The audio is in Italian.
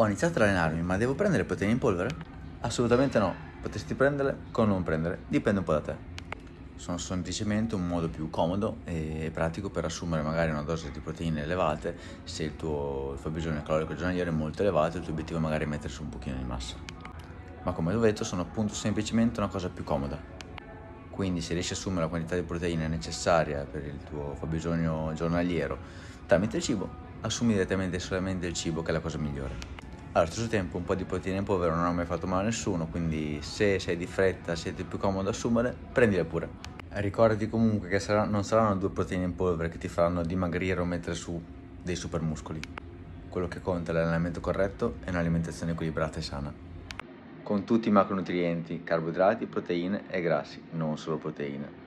Ho iniziato ad allenarmi, ma devo prendere proteine in polvere? Assolutamente no, potresti prenderle con non prendere, dipende un po' da te. Sono semplicemente un modo più comodo e pratico per assumere magari una dose di proteine elevate se il tuo fabbisogno calorico giornaliero è molto elevato e il tuo obiettivo è magari mettersi un pochino di massa. Ma come ho detto sono appunto semplicemente una cosa più comoda. Quindi se riesci a assumere la quantità di proteine necessaria per il tuo fabbisogno giornaliero tramite il cibo, assumi direttamente solamente il cibo che è la cosa migliore. Allo stesso tempo un po' di proteine in polvere non ha mai fatto male a nessuno, quindi se sei di fretta, siete più comodo assumere, prendile pure. Ricordati comunque che sarà, non saranno due proteine in polvere che ti faranno dimagrire o mettere su dei super muscoli. Quello che conta è l'allenamento corretto e un'alimentazione equilibrata e sana. Con tutti i macronutrienti, carboidrati, proteine e grassi, non solo proteine.